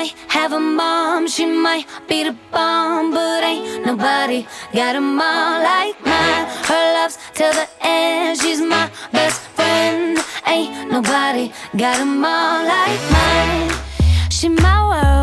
might have a mom, she might be the bomb, but ain't nobody got a mom like mine. Her love's till the end, she's my best friend. Ain't nobody got a mom like mine. She my world.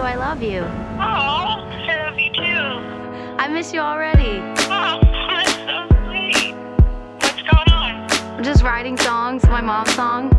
you. I love you. Oh, I love you too. I miss you already. Oh, that's so sweet. What's going on? I'm just writing songs, my mom's song.